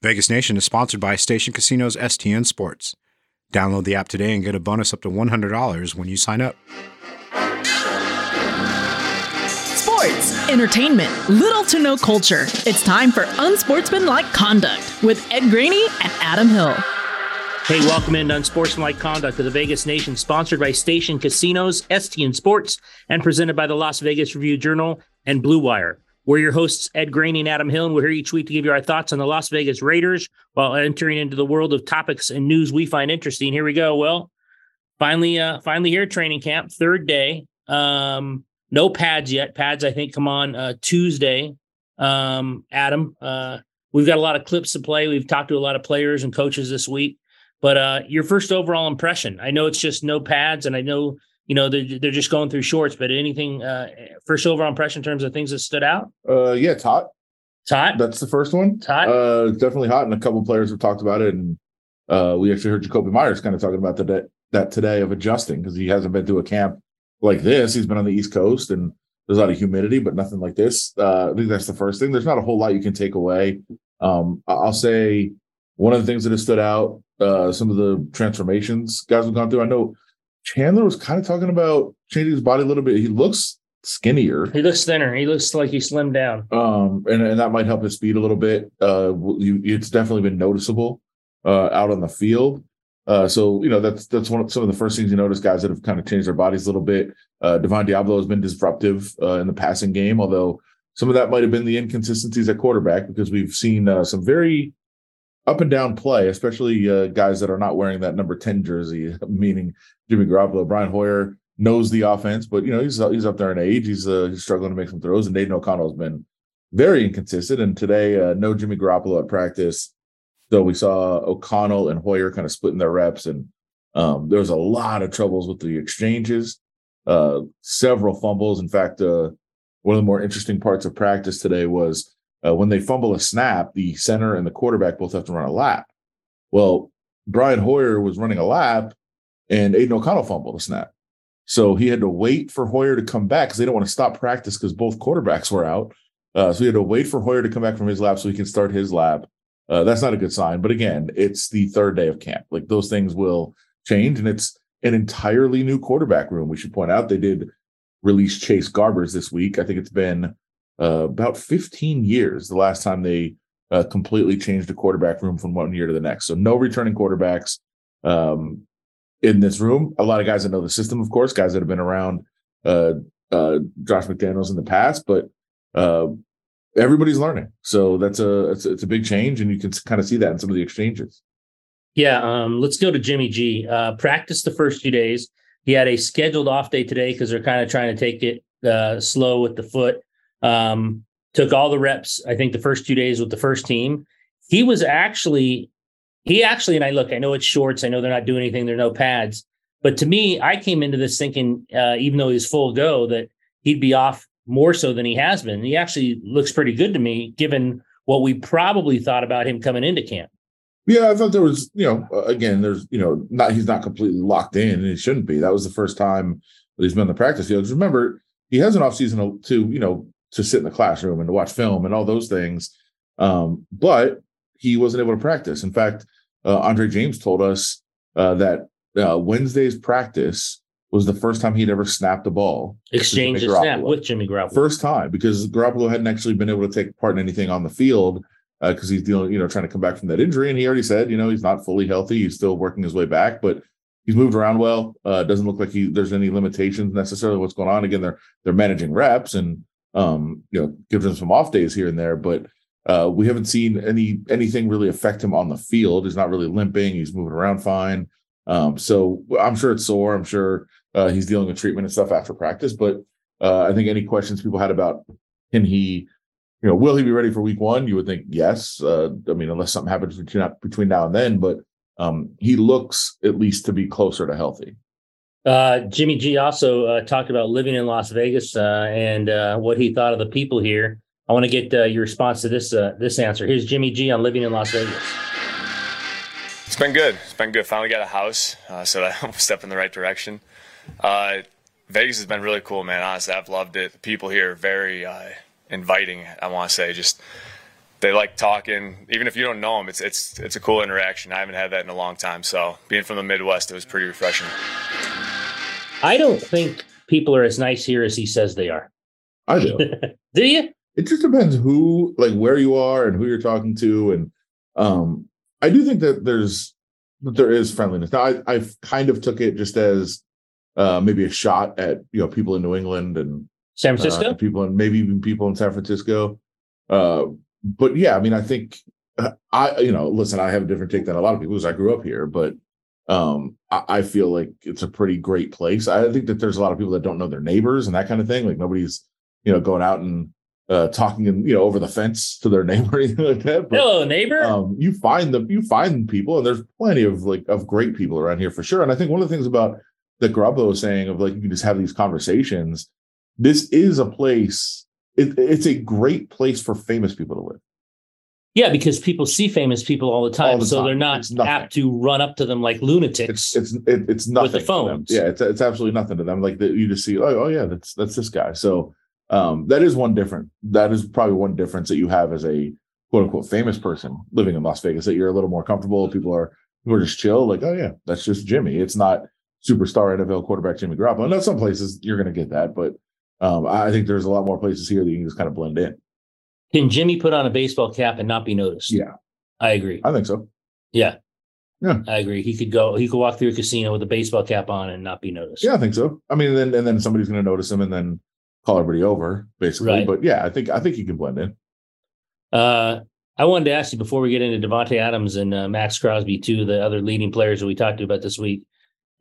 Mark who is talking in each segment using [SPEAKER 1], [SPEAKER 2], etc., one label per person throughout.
[SPEAKER 1] Vegas Nation is sponsored by Station Casinos STN Sports. Download the app today and get a bonus up to $100 when you sign up.
[SPEAKER 2] Sports, entertainment, little to no culture. It's time for Unsportsmanlike Conduct with Ed Graney and Adam Hill.
[SPEAKER 3] Hey, welcome into Unsportsmanlike Conduct of the Vegas Nation, sponsored by Station Casinos, STN Sports, and presented by the Las Vegas Review Journal and Blue Wire. We're your hosts, Ed Graney and Adam Hill, and we're here each week to give you our thoughts on the Las Vegas Raiders while entering into the world of topics and news we find interesting. Here we go. Well, finally, uh, finally here, training camp, third day. Um, no pads yet. Pads, I think, come on uh, Tuesday. Um, Adam, uh, we've got a lot of clips to play. We've talked to a lot of players and coaches this week. But uh, your first overall impression? I know it's just no pads, and I know you know they're, they're just going through shorts but anything uh first overall impression in terms of things that stood out?
[SPEAKER 4] Uh yeah it's hot.
[SPEAKER 3] It's hot?
[SPEAKER 4] That's the first one.
[SPEAKER 3] It's hot?
[SPEAKER 4] Uh definitely hot and a couple players have talked about it and uh we actually heard jakobi meyers kind of talking about that that today of adjusting because he hasn't been to a camp like this. He's been on the east coast and there's a lot of humidity but nothing like this. Uh i think that's the first thing. There's not a whole lot you can take away. Um i'll say one of the things that has stood out uh some of the transformations guys have gone through. I know Chandler was kind of talking about changing his body a little bit. He looks skinnier.
[SPEAKER 3] He looks thinner. He looks like he slimmed down.
[SPEAKER 4] Um, and, and that might help his speed a little bit. Uh, you, it's definitely been noticeable uh, out on the field. Uh, so you know that's that's one of some of the first things you notice guys that have kind of changed their bodies a little bit. Uh, Divine Deablo has been disruptive uh, in the passing game, although some of that might have been the inconsistencies at quarterback because we've seen uh, some very up and down play, especially uh, guys that are not wearing that number 10 jersey, meaning Jimmy Garoppolo. Brian Hoyer knows the offense, but you know, he's he's up there in age. He's uh, he's struggling to make some throws, and Aidan O'Connell's been very inconsistent. And today, uh, no Jimmy Garoppolo at practice. So we saw O'Connell and Hoyer kind of splitting their reps, and um, there was a lot of troubles with the exchanges, uh, several fumbles. In fact, uh, one of the more interesting parts of practice today was uh, when they fumble a snap, the center and the quarterback both have to run a lap. Well, Brian Hoyer was running a lap and Aidan O'Connell fumbled a snap. So he had to wait for Hoyer to come back because they don't want to stop practice because both quarterbacks were out. Uh, so he had to wait for Hoyer to come back from his lap so he can start his lap. Uh, that's not a good sign. But again, it's the third day of camp. Like those things will change, and it's an entirely new quarterback room. We should point out they did release Chase Garbers this week. I think it's been uh, about 15 years the last time they uh, completely changed the quarterback room from one year to the next. So no returning quarterbacks um, in this room. A lot of guys that know the system, of course, guys that have been around uh, uh Josh McDaniels in the past, but uh, everybody's learning. So that's a it's, it's, a big change, and you can kind of see that in some of the exchanges.
[SPEAKER 3] Yeah, um, let's go to Jimmy G. Uh, practice the first few days. He had a scheduled off day today because they're kind of trying to take it slow with the foot. Um, took all the reps, I think the first two days with the first team. He was actually, he actually, and I look, I know it's shorts. I know they're not doing anything. There are no pads. But to me, I came into this thinking, uh, even though he's full go, that he'd be off more so than he has been. He actually looks pretty good to me, given what we probably thought about him coming into camp.
[SPEAKER 4] Yeah, I thought there was, you know, again, there's, you know, not he's not completely locked in, and he shouldn't be. That was the first time that he's been on the practice field. Remember, he has an offseason to, you know, to sit in the classroom and to watch film and all those things. Um, but he wasn't able to practice. In fact, uh, Andre James told us uh, that uh, Wednesday's practice was the first time he'd ever snapped a ball.
[SPEAKER 3] Exchange a snap with Jimmy Garoppolo.
[SPEAKER 4] First time because Garoppolo hadn't actually been able to take part in anything on the field because uh, he's dealing, you know, trying to come back from that injury. And he already said, you know, he's not fully healthy. He's still working his way back, but he's moved around well. Uh, doesn't look like he there's any limitations necessarily. What's going on? Again, they're they're managing reps and um, you know, gives him some off days here and there, but uh, we haven't seen any anything really affect him on the field. He's not really limping. He's moving around fine. Um, so I'm sure it's sore. I'm sure uh, he's dealing with treatment and stuff after practice. But uh, I think any questions people had about can he, you know, will he be ready for week one? You would think yes. Uh, I mean, unless something happens between between now and then, but um, he looks at least to be closer to healthy.
[SPEAKER 3] Uh, Jimmy G also uh, talked about living in Las Vegas uh, and uh, what he thought of the people here. I want to get uh, your response to this this answer. Here's Jimmy G on living in Las Vegas.
[SPEAKER 5] It's been good. It's been good. Finally got a house, so that I'm step in the right direction. Vegas has been really cool, man. Honestly, I've loved it. The people here are very inviting. I want to say just they like talking. Even if you don't know them, it's it's it's a cool interaction. I haven't had that in a long time. So being from the Midwest, it was pretty refreshing.
[SPEAKER 3] I don't think people are as nice here as he says they are.
[SPEAKER 4] I do.
[SPEAKER 3] do you?
[SPEAKER 4] It just depends who, like, where you are and who you're talking to, and um, I do think that there's that there is friendliness. Now, I I kind of took it just as uh, maybe a shot at you know people in New England and
[SPEAKER 3] San Francisco,
[SPEAKER 4] uh, people and maybe even people in San Francisco. Uh, but yeah, I mean, I think uh, I you know listen, I have a different take than a lot of people because I grew up here, but um, I, I, feel like it's a pretty great place. I think that there's a lot of people that don't know their neighbors and that kind of thing. Like nobody's you know going out and uh, talking and you know over the fence to their neighbor or anything like that.
[SPEAKER 3] But, Hello, neighbor.
[SPEAKER 4] Um, you find them, you find people, and there's plenty of like of great people around here for sure. And I think one of the things about the Grubbo saying of like you can just have these conversations. This is a place. It, it's a great place for famous people to live.
[SPEAKER 3] Yeah, because people see famous people all the time, all the so time. they're not apt to run up to them like lunatics.
[SPEAKER 4] It's it's it, it's nothing
[SPEAKER 3] with the phones.
[SPEAKER 4] Yeah, it's it's absolutely nothing to them. Like the, you just see, oh, oh yeah, that's that's this guy. So um, that is one different. That is probably one difference that you have as a quote unquote famous person living in Las Vegas. That you're a little more comfortable. People are people are just chill. Like, oh yeah, that's just Jimmy. It's not superstar NFL quarterback Jimmy Garoppolo. And some places you're going to get that, but um, I think there's a lot more places here that you can just kind of blend in.
[SPEAKER 3] Can Jimmy put on a baseball cap and not be noticed?
[SPEAKER 4] Yeah,
[SPEAKER 3] I agree.
[SPEAKER 4] I think so.
[SPEAKER 3] Yeah.
[SPEAKER 4] Yeah,
[SPEAKER 3] I agree. He could go. He could walk through a casino with a baseball cap on and not be noticed.
[SPEAKER 4] Yeah, I think so. I mean, then and then somebody's going to notice him, and then call everybody over, basically. Right. But yeah, I think I think he can blend in.
[SPEAKER 3] Uh, I wanted to ask you before we get into Davante Adams and uh, Maxx Crosby, two of the other leading players that we talked to about this week.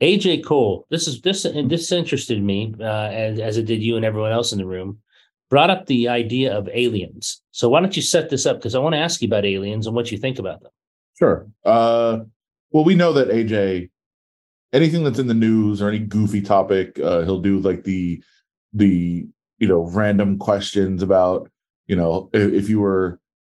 [SPEAKER 3] AJ Cole, this is this and this interested me uh, as as it did you and everyone else in the room. Brought up the idea of aliens. So why don't you set this up? Because I want to ask you about aliens and what you think about them.
[SPEAKER 4] Sure. Uh, well, we know that AJ, anything that's in the news or any goofy topic, uh, he'll do like the the you know random questions about you know if, if you were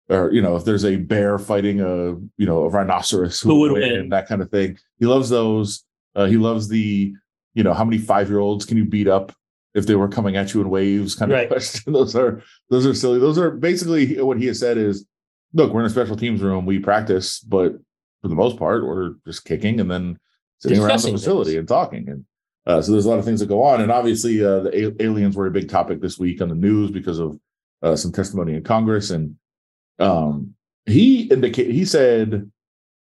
[SPEAKER 4] or you know if there's a bear fighting a you know a rhinoceros
[SPEAKER 3] who, who would win, win
[SPEAKER 4] that kind of thing he loves those uh, he loves the you know how many five year olds can you beat up if they were coming at you in waves kind of right. question those are those are silly those are basically what he has said is look we're in a special teams room we practice but for the most part we're just kicking and then sitting around the facility things. and talking and uh, so there's a lot of things that go on, and obviously uh, the a- aliens were a big topic this week on the news because of uh, some testimony in Congress, and um, he indicated he said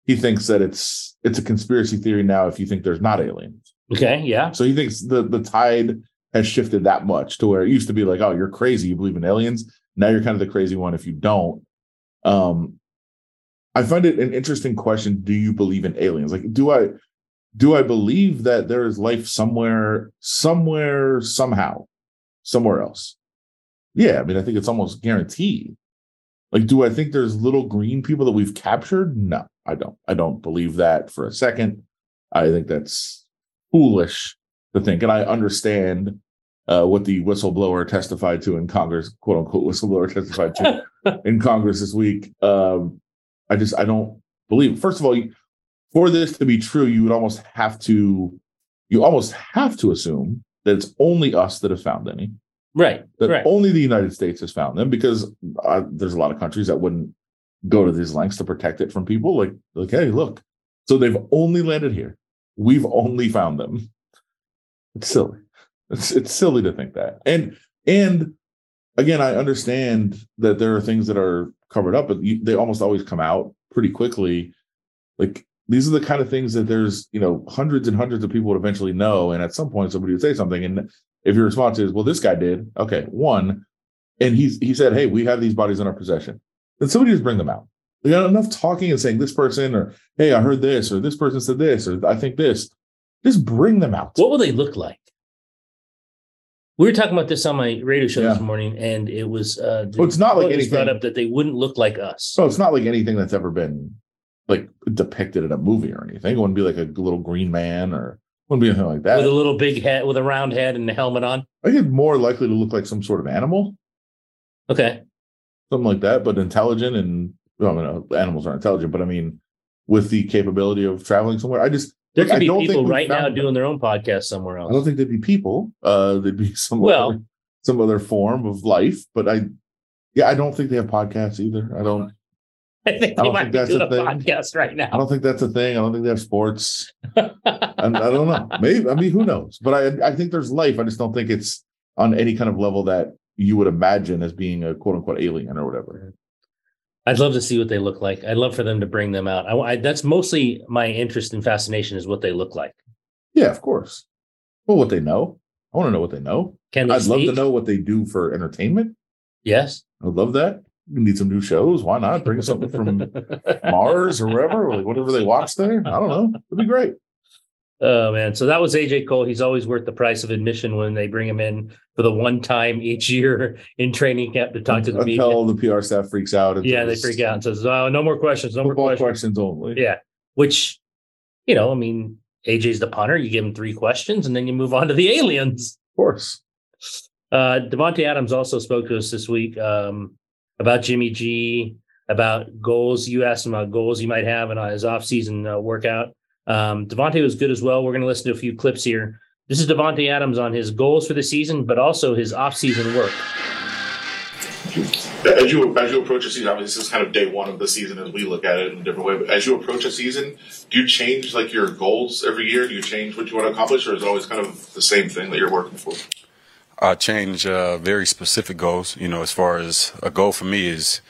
[SPEAKER 4] he thinks that it's it's a conspiracy theory now if you think there's not aliens.
[SPEAKER 3] Okay, yeah.
[SPEAKER 4] So he thinks the the tide has shifted that much to where it used to be like, oh, you're crazy, you believe in aliens. Now you're kind of the crazy one if you don't. Um, I find it an interesting question. Do you believe in aliens? Like, do I do I believe that there is life somewhere, somewhere, somehow, somewhere else? Yeah, I mean, I think it's almost guaranteed. Like, do I think there's little green people that we've captured? No, I don't. I don't believe that for a second. I think that's foolish to think. And I understand uh, what the whistleblower testified to in Congress, quote unquote, whistleblower testified to in Congress this week. Um, I just, I don't believe. First of all, for this to be true, you would almost have to, you almost have to assume that it's only us that have found any.
[SPEAKER 3] Right.
[SPEAKER 4] That
[SPEAKER 3] right.
[SPEAKER 4] only the United States has found them because uh, there's a lot of countries that wouldn't go to these lengths to protect it from people. Like, like, hey, look. So they've only landed here. We've only found them. It's silly. It's it's silly to think that. And and again, I understand that there are things that are covered up, but you, they almost always come out pretty quickly. Like these are the kind of things that there's you know hundreds and hundreds of people would eventually know and at some point somebody would say something and if your response is well this guy did okay one and he's he said hey we have these bodies in our possession then somebody just bring them out you got enough talking and saying this person or hey i heard this or this person said this or i think this just bring them out
[SPEAKER 3] what will they look like we were talking about this on my radio show yeah. this morning, and it was uh,
[SPEAKER 4] well, it's not like anything
[SPEAKER 3] brought up that they wouldn't look like us.
[SPEAKER 4] So it's not like anything that's ever been like depicted in a movie or anything. It wouldn't be like a little green man or wouldn't be anything like that.
[SPEAKER 3] With a little big head, with a round head and a helmet on.
[SPEAKER 4] I think more likely to look like some sort of animal.
[SPEAKER 3] Okay.
[SPEAKER 4] Something like that, but intelligent and well, I mean, animals are intelligent, but I mean, with the capability of traveling somewhere, I just
[SPEAKER 3] there could be people right now doing their own podcast somewhere else.
[SPEAKER 4] I don't think there'd be people. Uh, there'd be some well, other, some other form of life, but I Yeah, I don't think they have podcasts either. I don't.
[SPEAKER 3] I think
[SPEAKER 4] I don't
[SPEAKER 3] might
[SPEAKER 4] think that's a thing.
[SPEAKER 3] podcast right
[SPEAKER 4] I don't think that's a thing. I don't think they have sports. I, I don't know. Maybe I mean, who knows? But I I think there's life. I just don't think it's on any kind of level that you would imagine as being a quote unquote alien or whatever.
[SPEAKER 3] I'd love to see what they look like. I'd love for them to bring them out. I, I- that's mostly my interest and fascination is what they look like.
[SPEAKER 4] Yeah, of course. Well, what they know. I want to know what they know.
[SPEAKER 3] Can they
[SPEAKER 4] I'd love to know what they do for entertainment.
[SPEAKER 3] Yes.
[SPEAKER 4] I'd love that. We need some new shows. Why not bring something from Mars or wherever, like whatever they watch there? I don't know. It'd be great.
[SPEAKER 3] Oh man, so that was AJ Cole. He's always worth the price of admission when they bring him in for the one time each year in training camp to talk to the media.
[SPEAKER 4] Until the PR staff freaks out. and
[SPEAKER 3] Yeah, they freak out and says, "Oh, no more questions, no more questions."
[SPEAKER 4] questions only.
[SPEAKER 3] Yeah, which you know, I mean, AJ's the punter. You give him three questions, and then you move on to the aliens.
[SPEAKER 4] Of course.
[SPEAKER 3] Uh, Davante Adams also spoke to us this week um, about Jimmy G, about goals. You asked him about goals he might have in his offseason uh, workout. Um, Davante was good as well. We're going to listen to a few clips here. This is Davante Adams on his goals for the season, but also his offseason work.
[SPEAKER 6] As you as you approach a season, obviously this is kind of day one of the season as we look at it in a different way. But as you approach a season, do you change like your goals every year? Do you change what you want to accomplish, or is it always kind of the same thing that you're working for?
[SPEAKER 7] I change uh, very specific goals. You know, as far as a goal for me is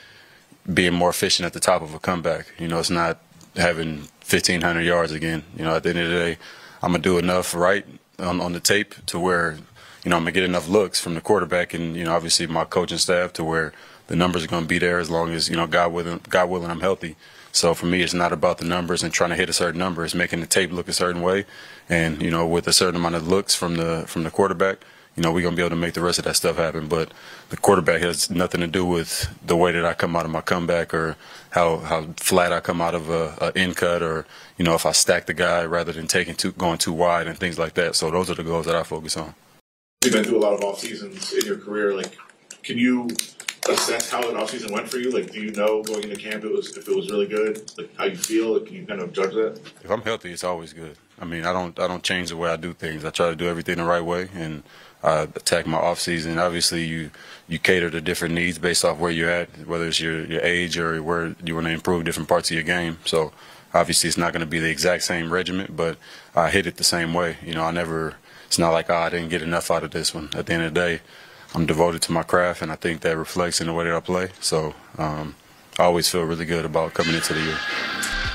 [SPEAKER 7] being more efficient at the top of a comeback. You know, it's not having 1,500 yards again. You know, at the end of the day, I'm gonna do enough right on, on the tape to where you know I'm gonna get enough looks from the quarterback and you know obviously my coaching staff to where the numbers are gonna be there as long as you know God willing, God willing, I'm healthy. So for me, it's not about the numbers and trying to hit a certain number. It's making the tape look a certain way, and you know, with a certain amount of looks from the from the quarterback, you know, we're gonna be able to make the rest of that stuff happen. But the quarterback has nothing to do with the way that I come out of my comeback or how how flat I come out of a, a in cut or you know if I stack the guy rather than taking too going too wide and things like that. So those are the goals that I focus on.
[SPEAKER 6] You've been through a lot of off seasons in your career. Like, can you assess how an off season went for you? Like, do you know going into camp it was if it was really good? Like, how you feel? Like, can you kind of judge that?
[SPEAKER 7] If I'm healthy, it's always good. I mean, I don't I don't change the way I do things. I try to do everything the right way, and I attack my off season. Obviously, you you cater to different needs based off where you're at, whether it's your your age or where you want to improve different parts of your game. So obviously, it's not going to be the exact same regiment, but I hit it the same way. You know, I never. It's not like oh, I didn't get enough out of this one. At the end of the day, I'm devoted to my craft, and I think that reflects in the way that I play. So um, I always feel really good about coming into the year.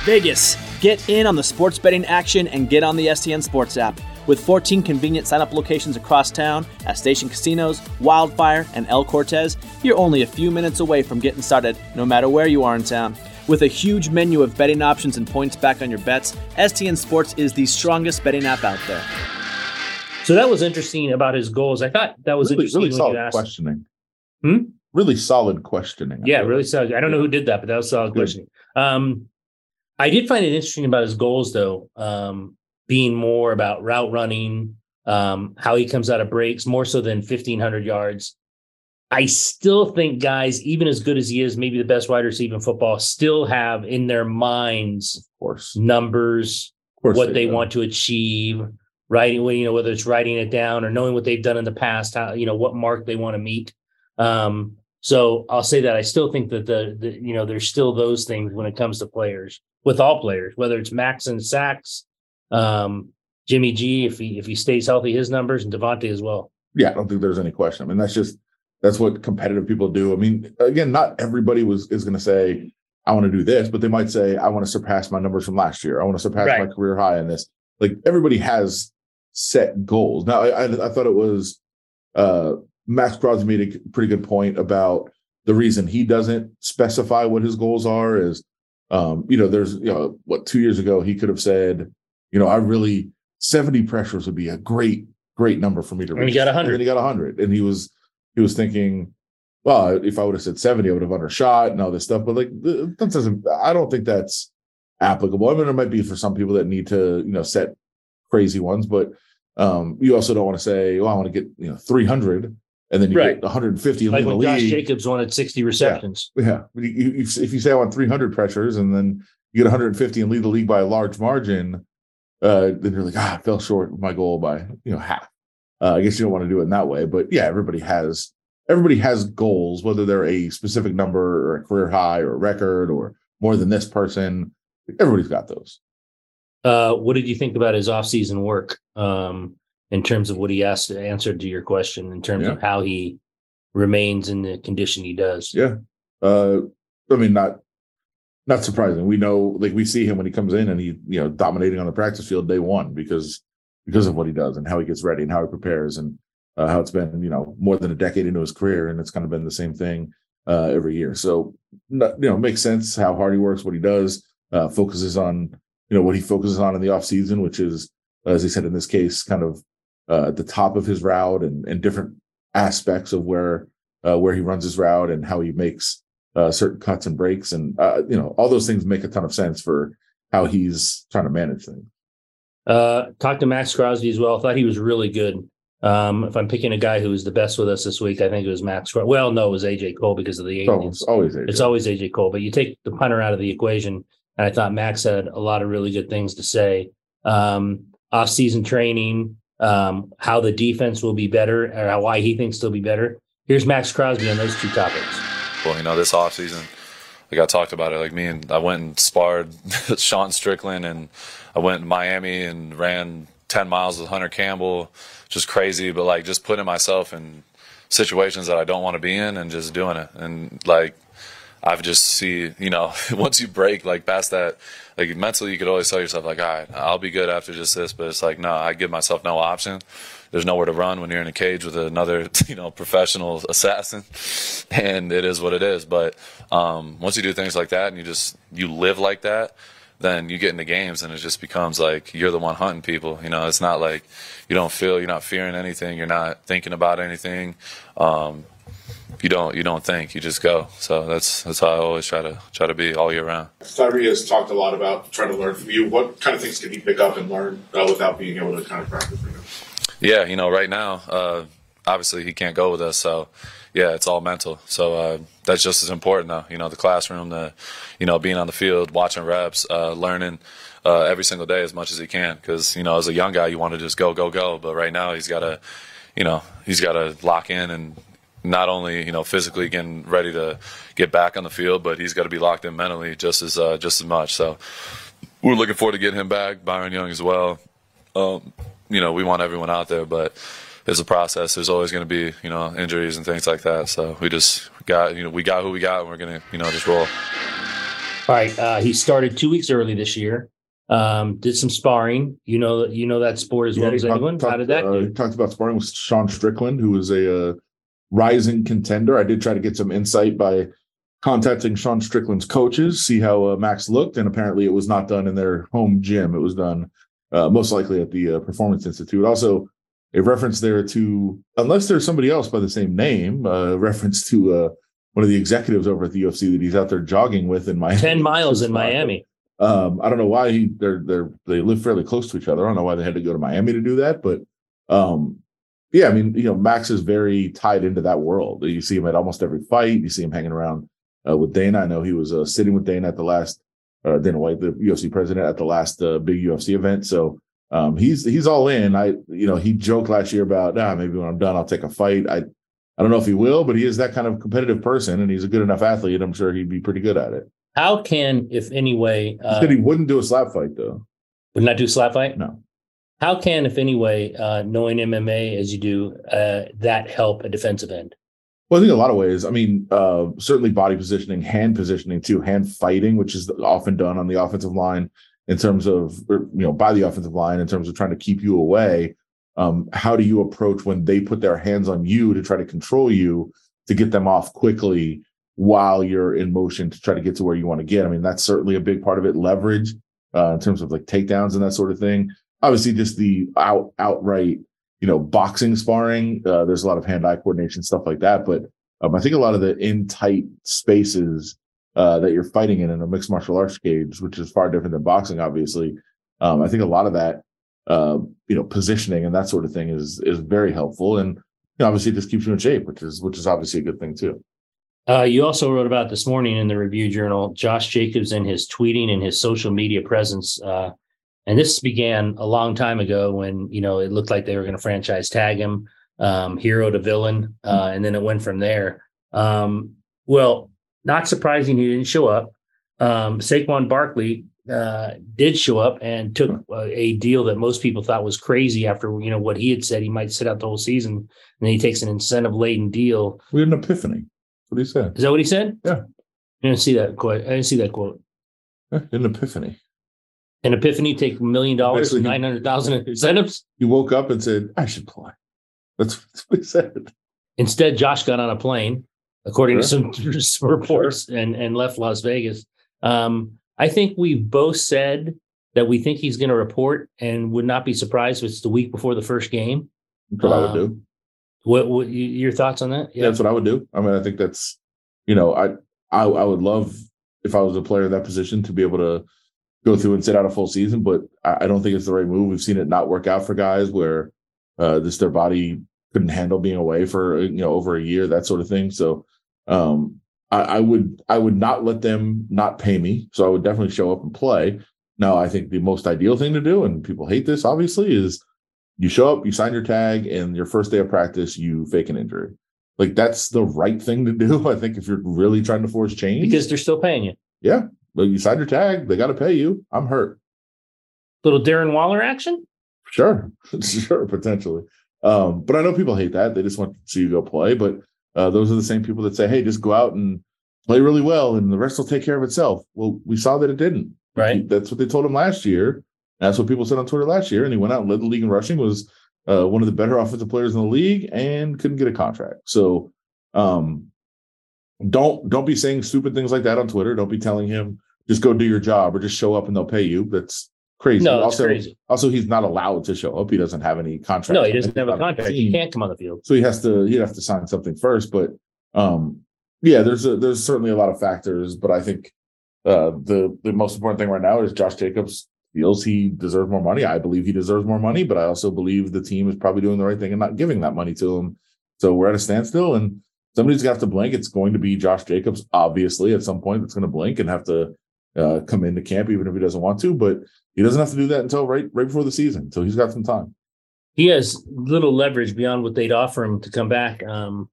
[SPEAKER 8] Vegas, get in on the sports betting action and get on the STN Sports app. With 14 convenient sign up locations across town at Station Casinos, Wildfire, and El Cortez, you're only a few minutes away from getting started, no matter where you are in town. With a huge menu of betting options and points back on your bets, STN Sports is the strongest betting app out there.
[SPEAKER 3] So that was interesting about his goals. I thought that was
[SPEAKER 4] Really,
[SPEAKER 3] interesting
[SPEAKER 4] really solid questioning.
[SPEAKER 3] Hmm?
[SPEAKER 4] Really solid questioning. I
[SPEAKER 3] Yeah,
[SPEAKER 4] feel.
[SPEAKER 3] really solid. I don't know who did that, but that was solid
[SPEAKER 4] Good.
[SPEAKER 3] questioning. Um, I did find it interesting about his goals, though, um, being more about route running, um, how he comes out of breaks, more so than 1,500 yards. I still think guys, even as good as he is, maybe the best wide receiver in football, still have in their minds
[SPEAKER 4] Of course.
[SPEAKER 3] numbers,
[SPEAKER 4] Of course
[SPEAKER 3] what they
[SPEAKER 4] do.
[SPEAKER 3] want to achieve, writing, you know, whether it's writing it down or knowing what they've done in the past, how, you know, what mark they want to meet. Um, so I'll say that I still think that the, the, you know, there's still those things when it comes to players with all players, whether it's Max and Sacks, um, Jimmy G, if he, if he stays healthy, his numbers and Davante as well.
[SPEAKER 4] Yeah, I don't think there's any question. I mean, that's just that's what competitive people do. I mean, again, not everybody was is going to say, "I want to do this," but they might say, "I want to surpass my numbers from last year. I want to surpass
[SPEAKER 3] Right.
[SPEAKER 4] my career high in this." Like everybody has set goals. Now, I, I, I thought it was uh, Maxx Crosby made a pretty good point about the reason he doesn't specify what his goals are is, um, you know, there's you know what two years ago he could have said, you know, I really seventy pressures would be a great great number for me to
[SPEAKER 3] And he
[SPEAKER 4] reach.
[SPEAKER 3] got 100.
[SPEAKER 4] And he got 100. And he was he was thinking, well, if I would have said 70, I would have undershot and all this stuff. But like that doesn't I don't think that's applicable. I mean, it might be for some people that need to, you know, set crazy ones, but um, you also don't want to say, well, I want to get, you know, 300 and then you
[SPEAKER 3] Right.
[SPEAKER 4] get 150 and
[SPEAKER 3] Like
[SPEAKER 4] lead the
[SPEAKER 3] when Josh
[SPEAKER 4] league.
[SPEAKER 3] Jacobs wanted 60 receptions.
[SPEAKER 4] Yeah. You- if you say I want 300 pressures and then you get 150 and lead the league by a large margin, uh, then you're like, ah, I fell short of my goal by, you know, half. Uh, I guess you don't want to do it in that way, but yeah, everybody has everybody has goals, whether they're a specific number or a career high or a record or more than this person. Everybody's got those.
[SPEAKER 3] Uh, what did you think about his off-season work um, in terms of what he asked answered to your question in terms
[SPEAKER 4] Yeah.
[SPEAKER 3] of how he remains in the condition he does?
[SPEAKER 4] Yeah. Uh, I mean, not not surprising. We know, like, we see him when he comes in and he, you know, dominating on the practice field day one because because of what he does and how he gets ready and how he prepares and uh, how it's been, you know, more than a decade into his career and it's kind of been the same thing uh, every year. So, you know, makes sense how hard he works, what he does, uh, focuses on, you know, what he focuses on in the off season, which is, as he said in this case, kind of uh, at the top of his route and and different aspects of where uh, where he runs his route and how he makes uh, certain cuts and breaks, and uh, you know all those things make a ton of sense for how he's trying to manage things.
[SPEAKER 3] Uh, talked to Maxx Crosby as well. Thought he was really good. Um, if I'm picking a guy who was the best with us this week, I think it was Max. Well, no, it was AJ Cole because of the aliens.
[SPEAKER 4] it's always AJ.
[SPEAKER 3] It's always AJ Cole, but you take the punter out of the equation, and I thought Max had a lot of really good things to say. Um, off-season training, um, how the defense will be better, or why he thinks they'll be better. Here's Maxx Crosby on those two topics.
[SPEAKER 9] Well, you know, this offseason, like I talked about it, like me and I went and sparred Sean Strickland and I went to Miami and ran 10 miles with Hunter Campbell, just crazy, but like just putting myself in situations that I don't want to be in and just doing it. And like, I've just see, you know, once you break like past that, like mentally, you could always tell yourself like, all right, I'll be good after just this. But it's like, no, I give myself no option. There's nowhere to run when you're in a cage with another, you know, professional assassin, and it is what it is. But um, once you do things like that and you just you live like that, then you get into games and it just becomes like you're the one hunting people. You know, it's not like you don't feel, you're not fearing anything, you're not thinking about anything. Um, you don't you don't think, you just go. So that's that's how I always try to try to be all year round.
[SPEAKER 6] Tyree has talked a lot about trying to learn from you. What kind of things can he pick up and learn uh, without being able to kind of practice?
[SPEAKER 9] Yeah, you know, right now, uh, obviously he can't go with us, so yeah, it's all mental. So uh, that's just as important, though. You know, the classroom, the you know, being on the field, watching reps, uh, learning uh, every single day as much as he can. Because you know, as a young guy, you want to just go, go, go. But right now, he's got to, you know, he's got to lock in and not only you know physically getting ready to get back on the field, but he's got to be locked in mentally just as uh, just as much. So we're looking forward to getting him back, Byron Young as well. Um, you know, we want everyone out there, but it's a process. There's always going to be, you know, injuries and things like that. So we just got, you know, we got who we got, and we're going to, you know, just roll.
[SPEAKER 3] All right, uh, he started two weeks early this year. Um, did some sparring. You know, you know that sport as well as
[SPEAKER 4] talked-
[SPEAKER 3] anyone. How
[SPEAKER 4] talked-
[SPEAKER 3] did that
[SPEAKER 4] uh,
[SPEAKER 3] do?
[SPEAKER 4] he talked about sparring with Sean Strickland, who is a uh, rising contender. I did try to get some insight by contacting Sean Strickland's coaches, see how uh, Max looked, and apparently it was not done in their home gym. It was done uh, most likely at the uh, Performance Institute. Also, a reference there to, unless there's somebody else by the same name, uh, reference to uh, one of the executives over at the UFC that he's out there jogging with in Miami.
[SPEAKER 3] Ten miles in Miami.
[SPEAKER 4] Um, I don't know why he they're they're they live fairly close to each other. I don't know why they had to go to Miami to do that, but um, yeah, I mean, you know, Max is very tied into that world. You see him at almost every fight. You see him hanging around uh, with Dana. I know he was uh, sitting with Dana at the last uh, Dana White, the UFC president, at the last uh, big UFC event. So um, he's he's all in. I you know he joked last year about ah maybe when I'm done I'll take a fight. I I don't know if he will, but he is that kind of competitive person, and he's a good enough athlete. I'm sure he'd be pretty good at it.
[SPEAKER 3] How can, if any way,
[SPEAKER 4] He
[SPEAKER 3] uh,
[SPEAKER 4] said he wouldn't do a slap fight though.
[SPEAKER 3] would not do a slap fight?
[SPEAKER 4] No.
[SPEAKER 3] How can, if any way, uh, knowing MMA as you do, uh, that help a defensive end?
[SPEAKER 4] Well, I think a lot of ways. I mean, uh, certainly body positioning, hand positioning too, hand fighting, which is often done on the offensive line in terms of, you know, by the offensive line in terms of trying to keep you away. Um, how do you approach when they put their hands on you to try to control you to get them off quickly while you're in motion to try to get to where you want to get? I mean, that's certainly a big part of it. Leverage uh, in terms of like takedowns and that sort of thing. Obviously, just the out outright, you know, boxing sparring. Uh, there's a lot of hand-eye coordination stuff like that, but um, I think a lot of the in tight spaces uh, that you're fighting in in a mixed martial arts cage, which is far different than boxing, obviously. Um, I think a lot of that, uh, you know, positioning and that sort of thing is is very helpful, and you know, obviously this keeps you in shape, which is which is obviously a good thing too.
[SPEAKER 3] Uh, you also wrote about this morning in the review journal, Josh Jacobs and his tweeting and his social media presence. Uh, and this began a long time ago when, you know, it looked like they were going to franchise tag him. um, hero to villain, uh, and then it went from there. Um, well, not surprising he didn't show up. Um, Saquon Barkley uh, did show up and took a, a deal that most people thought was crazy after you know what he had said he might sit out the whole season, and then he takes an incentive laden deal.
[SPEAKER 4] We had an epiphany. What he said.
[SPEAKER 3] Is that what he said?
[SPEAKER 4] Yeah.
[SPEAKER 3] I didn't see that quote. I didn't see that quote.
[SPEAKER 4] An epiphany.
[SPEAKER 3] An epiphany take a million dollars and nine hundred thousand in incentives.
[SPEAKER 4] He woke up and said, "I should play." That's, what he said.
[SPEAKER 3] Instead, Josh got on a plane, according to some, some reports, and and left Las Vegas. Um, I think we both said that we think he's going to report, and would not be surprised if it's the week before the first game.
[SPEAKER 4] That's what I would
[SPEAKER 3] Um,
[SPEAKER 4] do.
[SPEAKER 3] What, what your thoughts on that?
[SPEAKER 4] Yeah. That's what I would do. I mean, I think that's, you know, I, I I would love if I was a player in that position to be able to go through and sit out a full season, but I, I don't think it's the right move. We've seen it not work out for guys where uh just their body couldn't handle being away for you know over a year, that sort of thing. So um I, I would I would not let them not pay me. So I would definitely show up and play. Now I think the most ideal thing to do, and people hate this obviously, is you show up, you sign your tag, and your first day of practice, you fake an injury. Like that's the right thing to do. I think if you're really trying to force change,
[SPEAKER 3] because they're still paying you.
[SPEAKER 4] yeah, but you signed your tag, they got to pay you. I'm hurt.
[SPEAKER 3] Little Darren Waller action.
[SPEAKER 4] Sure, sure, potentially. Um, but I know people hate that. They just want to see you go play. But uh, those are the same people that say, "Hey, just go out and play really well, and the rest will take care of itself." Well, we saw that it didn't.
[SPEAKER 3] Right.
[SPEAKER 4] That's what they told him last year. That's what people said on Twitter last year. And he went out and led the league in rushing. Was uh, one of the better offensive players in the league and couldn't get a contract. So, um, don't don't be saying stupid things like that on Twitter. Don't be telling him just go do your job or just show up and they'll pay you. That's crazy.
[SPEAKER 3] No,
[SPEAKER 4] also,
[SPEAKER 3] crazy.
[SPEAKER 4] also he's not allowed to show up. He doesn't have any contract.
[SPEAKER 3] No, he doesn't have a contract. He can't come on the field.
[SPEAKER 4] So he has to he'd have to sign something first. But um yeah, there's a, there's certainly a lot of factors, but I think uh the the most important thing right now is Josh Jacobs feels he deserves more money. I believe he deserves more money, but I also believe the team is probably doing the right thing and not giving that money to him. So we're at a standstill and somebody's gonna have to blink. It's going to be Josh Jacobs, obviously, at some point that's gonna blink and have to uh come into camp even if he doesn't want to, but he doesn't have to do that until right right before the season. So he's got some time.
[SPEAKER 3] he has little leverage beyond what they'd offer him to come back. Um,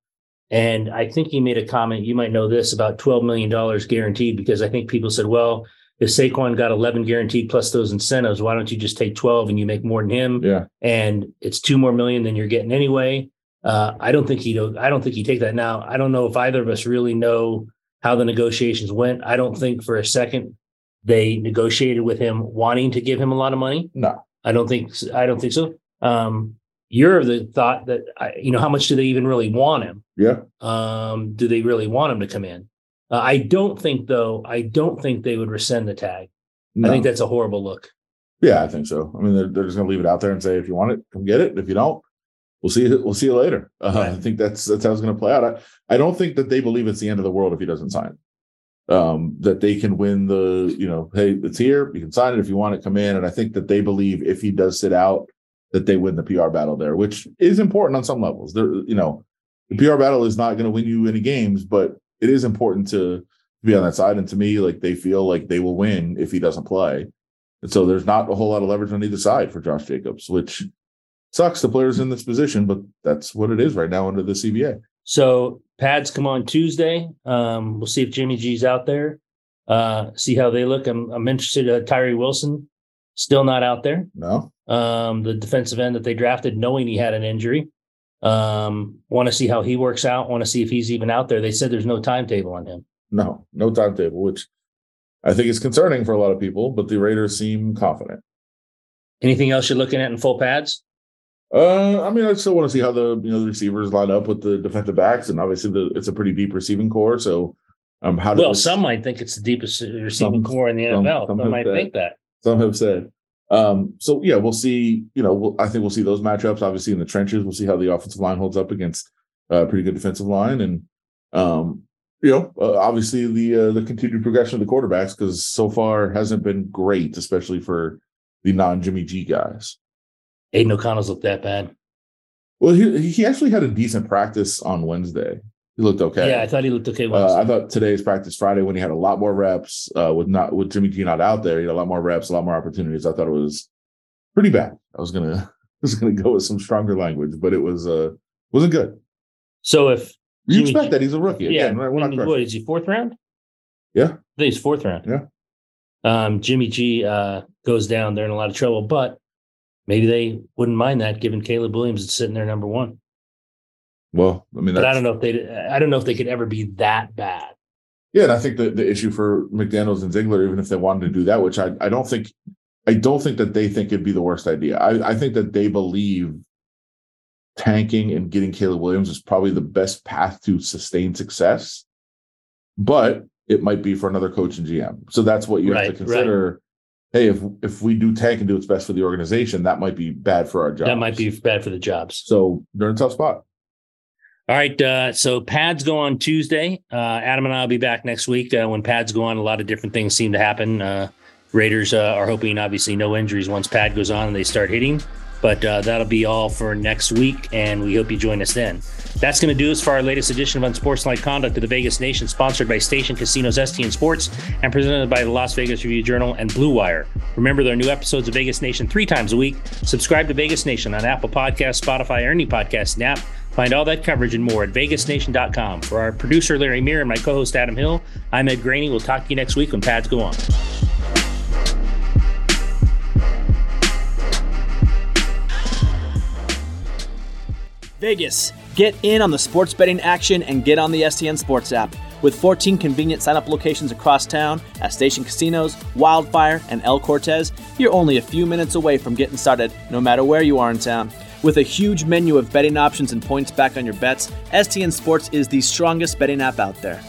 [SPEAKER 3] and I think he made a comment. You might know this about twelve million dollars guaranteed because I think people said, "Well, if Saquon got eleven guaranteed plus those incentives, why don't you just take twelve and you make more than him?
[SPEAKER 4] Yeah.
[SPEAKER 3] And it's two more million than you're getting anyway." Uh, I don't think he. I don't think he take that now. I don't know if either of us really know how the negotiations went. I don't think for a second they negotiated with him wanting to give him a lot of money.
[SPEAKER 4] No.
[SPEAKER 3] I don't think I don't think so. Um, you're of the thought that I, you know how much do they even really want him?
[SPEAKER 4] Yeah.
[SPEAKER 3] Um, do they really want him to come in? Uh, I don't think though. I don't think they would rescind the tag. I think that's a horrible look.
[SPEAKER 4] Yeah, I think so. I mean, they're, they're just going to leave it out there and say, if you want it, come get it. If you don't, we'll see. you- We'll see you later. Uh, I think that's that's how it's going to play out. I, I don't think that they believe it's the end of the world if he doesn't sign. Um, that they can win the, you know, hey, it's here. You can sign it if you want to Come in, and I think that they believe if he does sit out, that they win the PR battle there, which is important on some levels. There, you know, the PR battle is not going to win you any games, but it is important to be on that side. And to me, like they feel like they will win if he doesn't play. And so there's not a whole lot of leverage on either side for Josh Jacobs, which sucks the players in this position, but that's what it is right now under the CBA.
[SPEAKER 3] So pads come on Tuesday. Um, we'll see if Jimmy G's out there. Uh, see how they look. I'm I'm interested. Uh, Tyree Wilson still not out there.
[SPEAKER 4] No,
[SPEAKER 3] um, the defensive end that they drafted, knowing he had an injury. Um, want to see how he works out. Want to see if he's even out there. They said there's no timetable on him.
[SPEAKER 4] no, no timetable, which I think is concerning for a lot of people, but the Raiders seem confident.
[SPEAKER 3] Anything else you're looking at in full pads?
[SPEAKER 4] Uh, I mean, I still want to see how the you know the receivers line up with the defensive backs, and obviously the, it's a pretty deep receiving corps. So, um, how
[SPEAKER 3] Well, some might think it's the deepest receiving
[SPEAKER 4] Some-
[SPEAKER 3] corps in the NFL.
[SPEAKER 4] some
[SPEAKER 3] Some,
[SPEAKER 4] have
[SPEAKER 3] might
[SPEAKER 4] said.
[SPEAKER 3] think that.
[SPEAKER 4] some have said. Um, so yeah, we'll see. You know, we'll, I think we'll see those matchups. Obviously, in the trenches, we'll see how the offensive line holds up against a pretty good defensive line, and um, you know, uh, obviously the uh, the continued progression of the quarterbacks because so far hasn't been great, especially for the non Jimmy G guys.
[SPEAKER 3] Aidan O'Connell's looked that bad.
[SPEAKER 4] Well, he he actually had a decent practice on Wednesday. He looked okay.
[SPEAKER 3] Yeah, I thought he looked okay.
[SPEAKER 4] Uh, I thought today's practice Friday when he had a lot more reps uh, with not with Jimmy G not out there, he had a lot more reps, a lot more opportunities. I thought it was pretty bad. I was gonna I was gonna go with some stronger language, but it was uh Wasn't good.
[SPEAKER 3] So if
[SPEAKER 4] You
[SPEAKER 3] Jimmy
[SPEAKER 4] expect
[SPEAKER 3] G-
[SPEAKER 4] that he's a rookie.
[SPEAKER 3] yeah,
[SPEAKER 4] Again, we're not
[SPEAKER 3] I mean,
[SPEAKER 4] crushing.
[SPEAKER 3] what is he fourth round?
[SPEAKER 4] Yeah.
[SPEAKER 3] I think he's fourth round.
[SPEAKER 4] Yeah.
[SPEAKER 3] Um, Jimmy G uh, goes down. They're in a lot of trouble, but maybe they wouldn't mind that, given Caleb Williams is sitting there number one.
[SPEAKER 4] Well, I mean,
[SPEAKER 3] But I don't know if they. I don't know if they could ever be that bad.
[SPEAKER 4] Yeah, and I think the, the issue for McDaniels and Ziegler, even if they wanted to do that, which I, I don't think I don't think that they think it'd be the worst idea. I, I think that they believe tanking and getting Caleb Williams is probably the best path to sustained success. But it might be for another coach and GM. So that's what you have to consider. Hey, if if we do tank and do what's best for the organization, that might be bad for our job.
[SPEAKER 3] That might be bad for the jobs.
[SPEAKER 4] so they're in a tough spot.
[SPEAKER 3] All right. Uh, so pads go on Tuesday. Uh, Adam and I will be back next week. Uh, when pads go on, a lot of different things seem to happen. Uh, Raiders uh, are hoping, obviously, no injuries once pad goes on and they start hitting. But uh, that'll be all for next week, and we hope you join us then. That's going to do us for our latest edition of Unsportsmanlike Conduct of the Vegas Nation, sponsored by Station Casinos STN Sports and presented by the Las Vegas Review Journal and Blue Wire. Remember, there are new episodes of Vegas Nation three times a week. Subscribe to Vegas Nation on Apple Podcasts, Spotify, or any podcast app. Find all that coverage and more at vegasnation.com. For our producer, Larry Muir, and my co host, Adam Hill, I'm Ed Graney. We'll talk to you next week when pads go on.
[SPEAKER 8] Vegas, get in on the sports betting action and get on the STN Sports app. With 14 convenient sign up locations across town at Station Casinos, Wildfire, and El Cortez, you're only a few minutes away from getting started, no matter where you are in town. With a huge menu of betting options and points back on your bets, STN Sports is the strongest betting app out there.